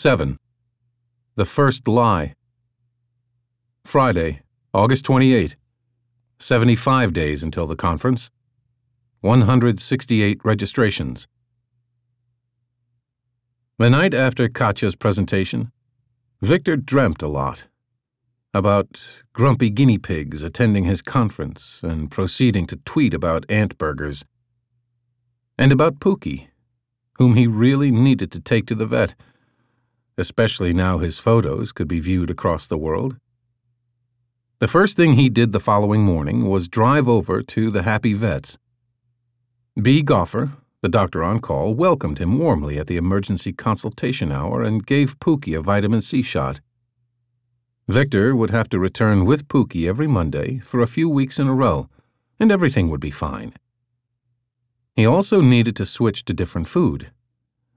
7. The First Lie. Friday, August 28. 75 days until the conference. 168 registrations. The night after Katya's presentation, Victor dreamt a lot about grumpy guinea pigs attending his conference and proceeding to tweet about ant burgers, and about Pookie, whom he really needed to take to the vet, especially now his photos could be viewed across the world. The first thing he did the following morning was drive over to the Happy Vets. B. Goffer, the doctor on call, welcomed him warmly at the emergency consultation hour and gave Pookie a vitamin C shot. Victor would have to return with Pookie every Monday for a few weeks in a row, and everything would be fine. He also needed to switch to different food,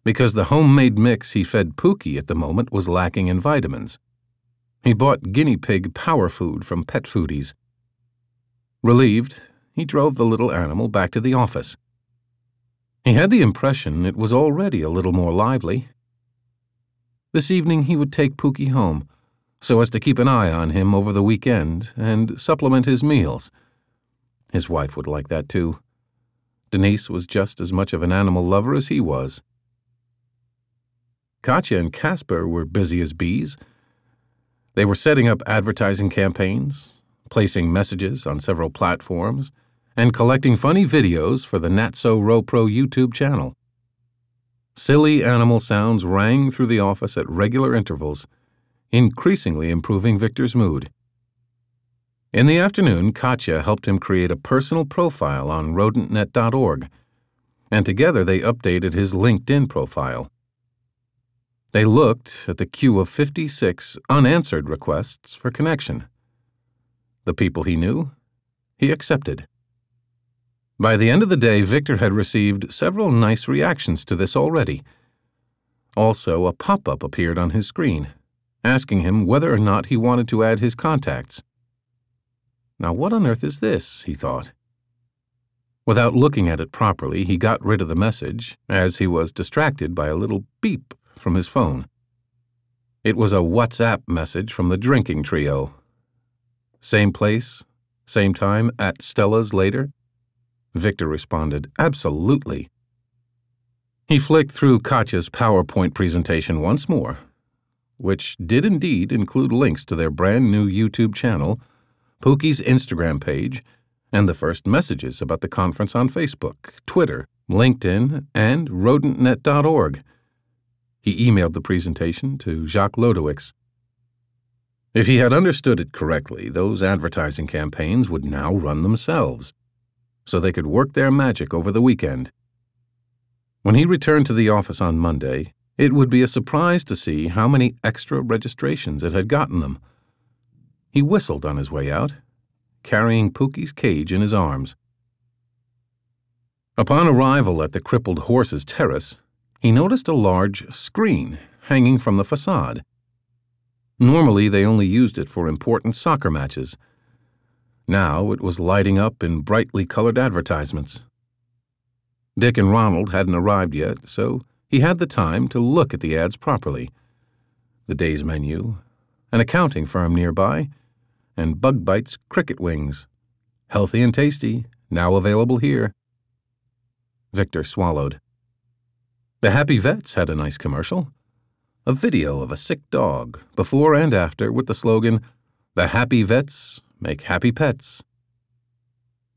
because the homemade mix he fed Pookie at the moment was lacking in vitamins. He bought guinea pig power food from Pet Foodies. Relieved, he drove the little animal back to the office. He had the impression it was already a little more lively. This evening he would take Pookie home so as to keep an eye on him over the weekend and supplement his meals. His wife would like that too. Denise was just as much of an animal lover as he was. Katya and Casper were busy as bees. They were setting up advertising campaigns, placing messages on several platforms, and collecting funny videos for the Natso RoPro YouTube channel. Silly animal sounds rang through the office at regular intervals increasingly improving Victor's mood. In the afternoon, Katya helped him create a personal profile on rodentnet.org, and together they updated his LinkedIn profile. They looked at the queue of 56 unanswered requests for connection. The people he knew, he accepted. By the end of the day, Victor had received several nice reactions to this already. Also, a pop up appeared on his screen asking him whether or not he wanted to add his contacts. Now, what on earth is this? he thought. Without looking at it properly, he got rid of the message as he was distracted by a little beep from his phone. It was a WhatsApp message from the drinking trio. Same place, same time, at Stella's later? Victor responded, Absolutely. He flicked through Katya's PowerPoint presentation once more which did indeed include links to their brand new YouTube channel, Pookie's Instagram page, and the first messages about the conference on Facebook, Twitter, LinkedIn, and rodentnet.org. He emailed the presentation to Jacques Lodowicz. If he had understood it correctly, those advertising campaigns would now run themselves, so they could work their magic over the weekend. When he returned to the office on Monday, it would be a surprise to see how many extra registrations it had gotten them. He whistled on his way out, carrying Pookie's cage in his arms. Upon arrival at the crippled horse's terrace, he noticed a large screen hanging from the facade. Normally, they only used it for important soccer matches. Now it was lighting up in brightly colored advertisements. Dick and Ronald hadn't arrived yet, so he had the time to look at the ads properly. The day's menu, an accounting firm nearby, and Bug Bites cricket wings. Healthy and tasty, now available here. Victor swallowed. The Happy Vets had a nice commercial. A video of a sick dog, before and after, with the slogan, The Happy Vets Make Happy Pets.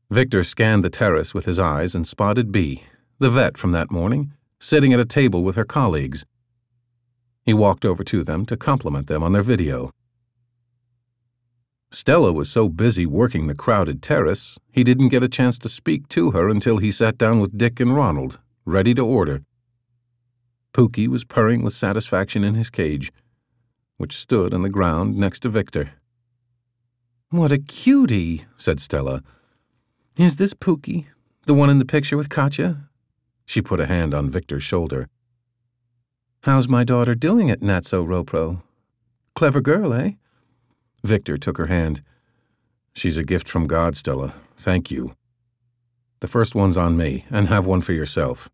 Victor scanned the terrace with his eyes and spotted B, the vet from that morning, sitting at a table with her colleagues. He walked over to them to compliment them on their video. Stella was so busy working the crowded terrace, he didn't get a chance to speak to her until he sat down with Dick and Ronald, ready to order. Pookie was purring with satisfaction in his cage, which stood on the ground next to Victor. What a cutie, said Stella. Is this Pookie, the one in the picture with Katya? She put a hand on Victor's shoulder. How's my daughter doing at Natso Ropro? Clever girl, eh? Victor took her hand. She's a gift from God, Stella. Thank you. The first one's on me, and have one for yourself.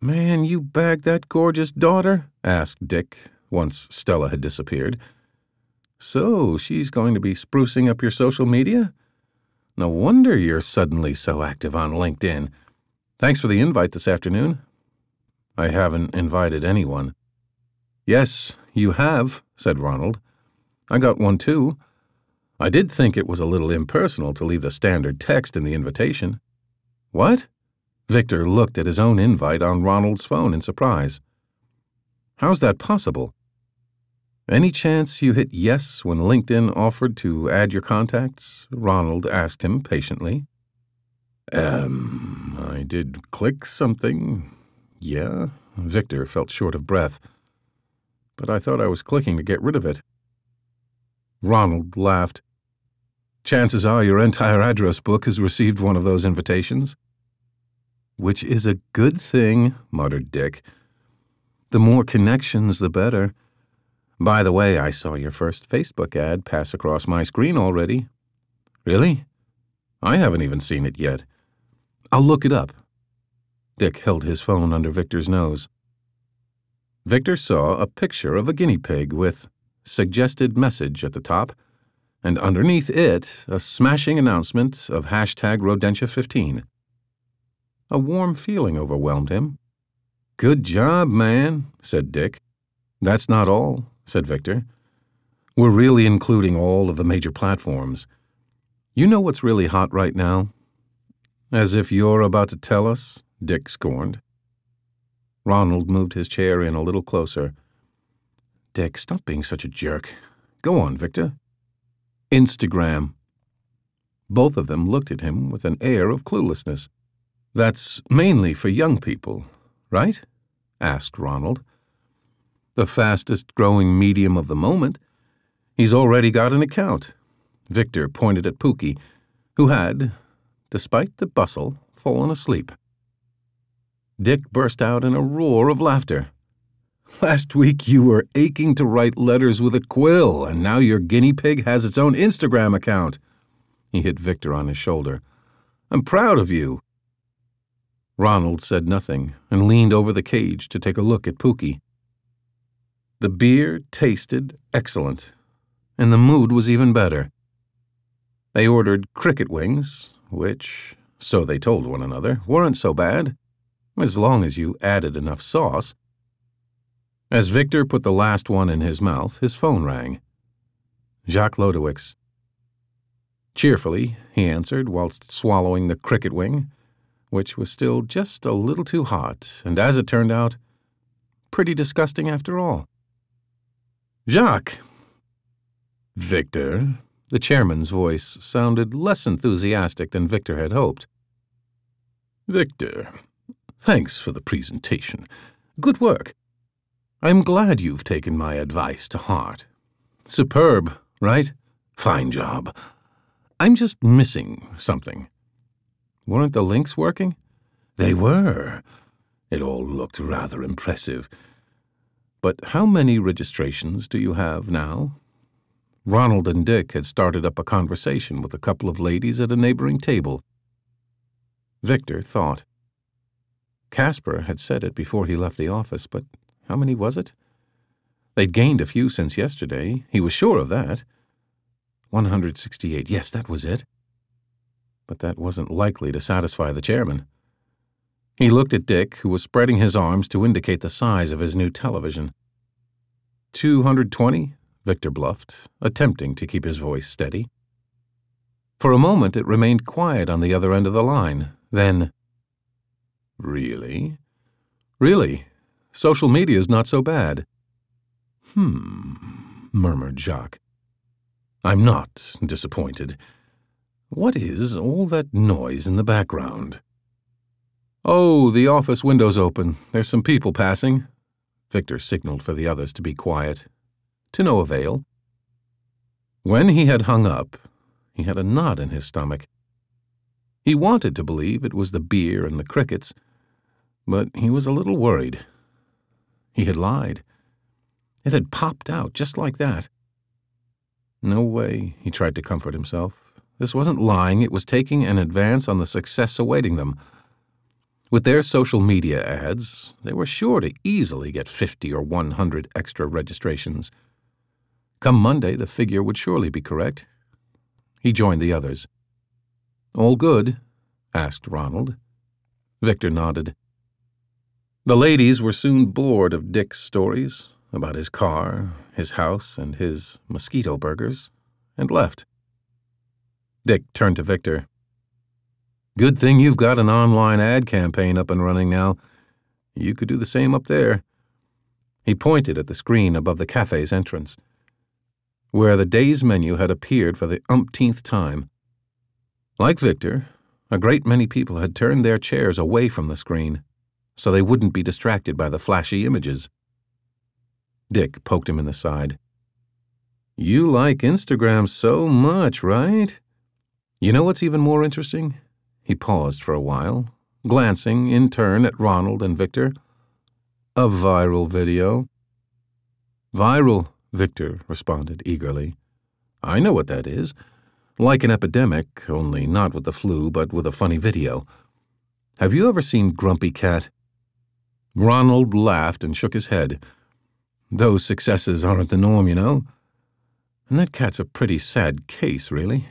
Man, you bagged that gorgeous daughter? asked Dick, once Stella had disappeared. So, she's going to be sprucing up your social media? No wonder you're suddenly so active on LinkedIn. Thanks for the invite this afternoon. I haven't invited anyone. Yes, you have, said Ronald. I got one too. I did think it was a little impersonal to leave the standard text in the invitation. What? Victor looked at his own invite on Ronald's phone in surprise. How's that possible? Any chance you hit yes when LinkedIn offered to add your contacts? Ronald asked him patiently. Um, I did click something. Yeah. Victor felt short of breath. But I thought I was clicking to get rid of it. Ronald laughed. Chances are your entire address book has received one of those invitations. Which is a good thing, muttered Dick. The more connections, the better. By the way, I saw your first Facebook ad pass across my screen already. Really? I haven't even seen it yet. I'll look it up. Dick held his phone under Victor's nose. Victor saw a picture of a guinea pig with suggested message at the top, and underneath it, a smashing announcement of hashtag Rodentia15. A warm feeling overwhelmed him. Good job, man, said Dick. That's not all, said Victor. We're really including all of the major platforms. You know what's really hot right now? As if you're about to tell us, Dick scorned. Ronald moved his chair in a little closer. Dick, stop being such a jerk. Go on, Victor. Instagram. Both of them looked at him with an air of cluelessness. That's mainly for young people, right? asked Ronald. The fastest growing medium of the moment. He's already got an account. Victor pointed at Pookie, who had, despite the bustle, fallen asleep. Dick burst out in a roar of laughter. Last week you were aching to write letters with a quill, and now your guinea pig has its own Instagram account. He hit Victor on his shoulder. I'm proud of you. Ronald said nothing and leaned over the cage to take a look at Pookie. The beer tasted excellent, and the mood was even better. They ordered cricket wings, which, so they told one another, weren't so bad, as long as you added enough sauce. As Victor put the last one in his mouth, his phone rang. Jacques Lodewix. Cheerfully, he answered whilst swallowing the cricket wing which was still just a little too hot, and as it turned out, pretty disgusting after all. Jacques! Victor. The chairman's voice sounded less enthusiastic than Victor had hoped. Victor, thanks for the presentation. Good work. I'm glad you've taken my advice to heart. Superb, right? Fine job. I'm just missing something. Weren't the links working? They were. It all looked rather impressive. But how many registrations do you have now? Ronald and Dick had started up a conversation with a couple of ladies at a neighboring table. Victor thought. Casper had said it before he left the office, but how many was it? They'd gained a few since yesterday. He was sure of that. 168. Yes, that was it but that wasn't likely to satisfy the chairman. He looked at Dick, who was spreading his arms to indicate the size of his new television. 220, Victor bluffed, attempting to keep his voice steady. For a moment it remained quiet on the other end of the line. Then, Really? Really? Social media's not so bad. Hmm, murmured Jacques. I'm not disappointed. What is all that noise in the background? Oh, the office window's open. There's some people passing. Victor signaled for the others to be quiet. To no avail. When he had hung up, he had a knot in his stomach. He wanted to believe it was the beer and the crickets, but he was a little worried. He had lied. It had popped out just like that. No way, he tried to comfort himself. This wasn't lying, it was taking an advance on the success awaiting them. With their social media ads, they were sure to easily get 50 or 100 extra registrations. Come Monday, the figure would surely be correct. He joined the others. All good? asked Ronald. Victor nodded. The ladies were soon bored of Dick's stories about his car, his house, and his mosquito burgers, and left. Dick turned to Victor. Good thing you've got an online ad campaign up and running now. You could do the same up there. He pointed at the screen above the cafe's entrance, where the day's menu had appeared for the umpteenth time. Like Victor, a great many people had turned their chairs away from the screen so they wouldn't be distracted by the flashy images. Dick poked him in the side. You like Instagram so much, right? You know what's even more interesting? He paused for a while, glancing in turn at Ronald and Victor. A viral video. Viral, Victor responded eagerly. I know what that is. Like an epidemic, only not with the flu, but with a funny video. Have you ever seen Grumpy Cat? Ronald laughed and shook his head. Those successes aren't the norm, you know. And that cat's a pretty sad case, really.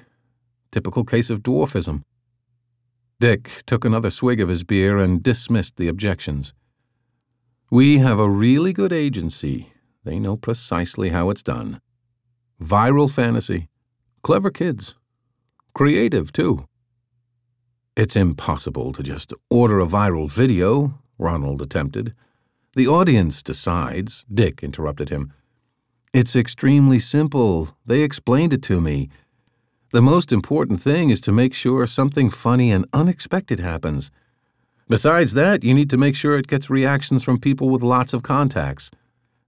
Typical case of dwarfism. Dick took another swig of his beer and dismissed the objections. We have a really good agency. They know precisely how it's done. Viral fantasy. Clever kids. Creative, too. It's impossible to just order a viral video, Ronald attempted. The audience decides, Dick interrupted him. It's extremely simple. They explained it to me. The most important thing is to make sure something funny and unexpected happens. Besides that, you need to make sure it gets reactions from people with lots of contacts.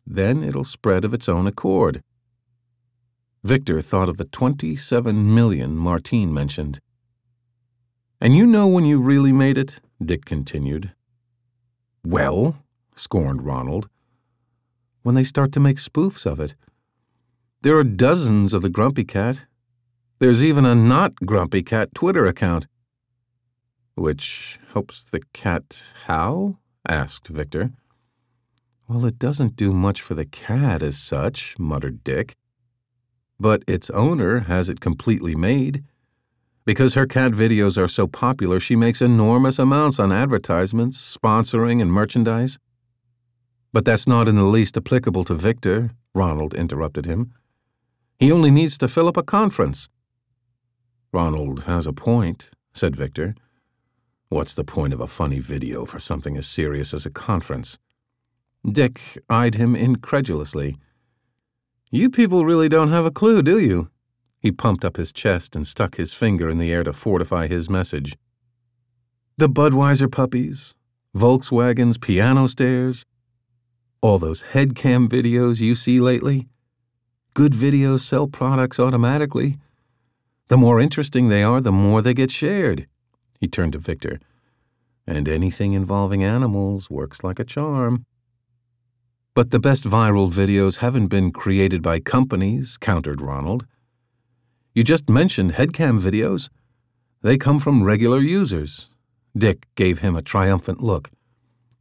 Then it'll spread of its own accord. Victor thought of the 27 million Martine mentioned. And you know when you really made it? Dick continued. Well, scorned Ronald, when they start to make spoofs of it. There are dozens of the Grumpy Cat. There's even a not Grumpy Cat Twitter account. Which helps the cat how? asked Victor. Well, it doesn't do much for the cat as such, muttered Dick. But its owner has it completely made. Because her cat videos are so popular, she makes enormous amounts on advertisements, sponsoring, and merchandise. But that's not in the least applicable to Victor, Ronald interrupted him. He only needs to fill up a conference. Ronald has a point, said Victor. What's the point of a funny video for something as serious as a conference? Dick eyed him incredulously. You people really don't have a clue, do you? He pumped up his chest and stuck his finger in the air to fortify his message. The Budweiser puppies, Volkswagens piano stairs, all those headcam videos you see lately. Good videos sell products automatically. The more interesting they are, the more they get shared. He turned to Victor. And anything involving animals works like a charm. But the best viral videos haven't been created by companies, countered Ronald. You just mentioned headcam videos. They come from regular users. Dick gave him a triumphant look.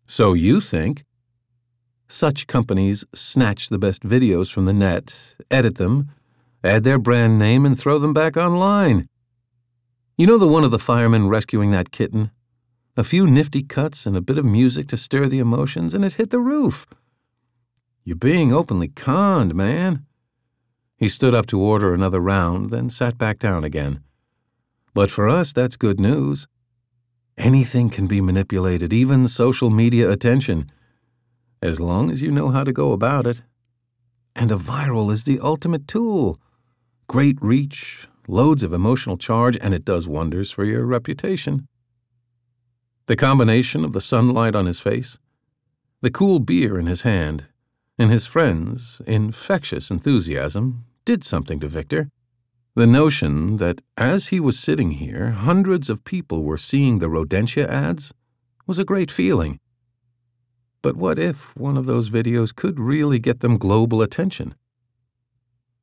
So you think? Such companies snatch the best videos from the net, edit them, add their brand name, and throw them back online. You know the one of the firemen rescuing that kitten? A few nifty cuts and a bit of music to stir the emotions, and it hit the roof. You're being openly conned, man. He stood up to order another round, then sat back down again. But for us, that's good news. Anything can be manipulated, even social media attention, as long as you know how to go about it. And a viral is the ultimate tool. Great reach, loads of emotional charge, and it does wonders for your reputation. The combination of the sunlight on his face, the cool beer in his hand, and his friends' infectious enthusiasm did something to Victor. The notion that as he was sitting here, hundreds of people were seeing the Rodentia ads was a great feeling. But what if one of those videos could really get them global attention?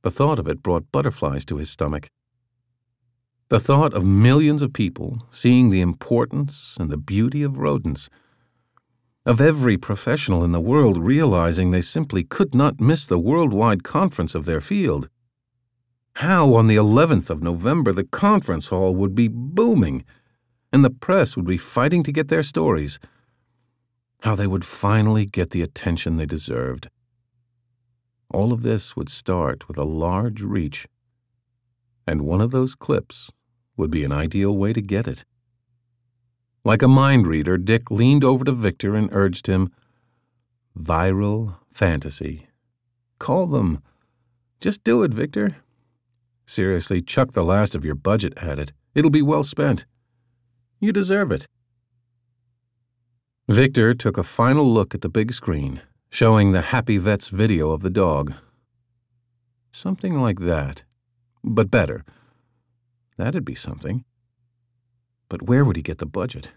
The thought of it brought butterflies to his stomach. The thought of millions of people seeing the importance and the beauty of rodents, of every professional in the world realizing they simply could not miss the worldwide conference of their field. How, on the 11th of November, the conference hall would be booming, and the press would be fighting to get their stories. How they would finally get the attention they deserved. All of this would start with a large reach and one of those clips would be an ideal way to get it. Like a mind reader, Dick leaned over to Victor and urged him Viral fantasy. Call them. Just do it, Victor. Seriously, chuck the last of your budget at it. It'll be well spent. You deserve it. Victor took a final look at the big screen, showing the Happy Vets video of the dog. Something like that but better. That'd be something. But where would he get the budget?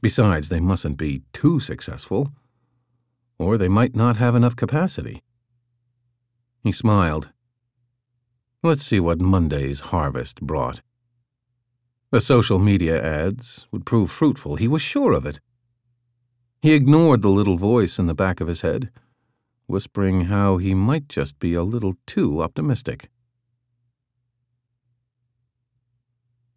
Besides, they mustn't be too successful, or they might not have enough capacity. He smiled. Let's see what Monday's harvest brought. The social media ads would prove fruitful, he was sure of it. He ignored the little voice in the back of his head, whispering how he might just be a little too optimistic.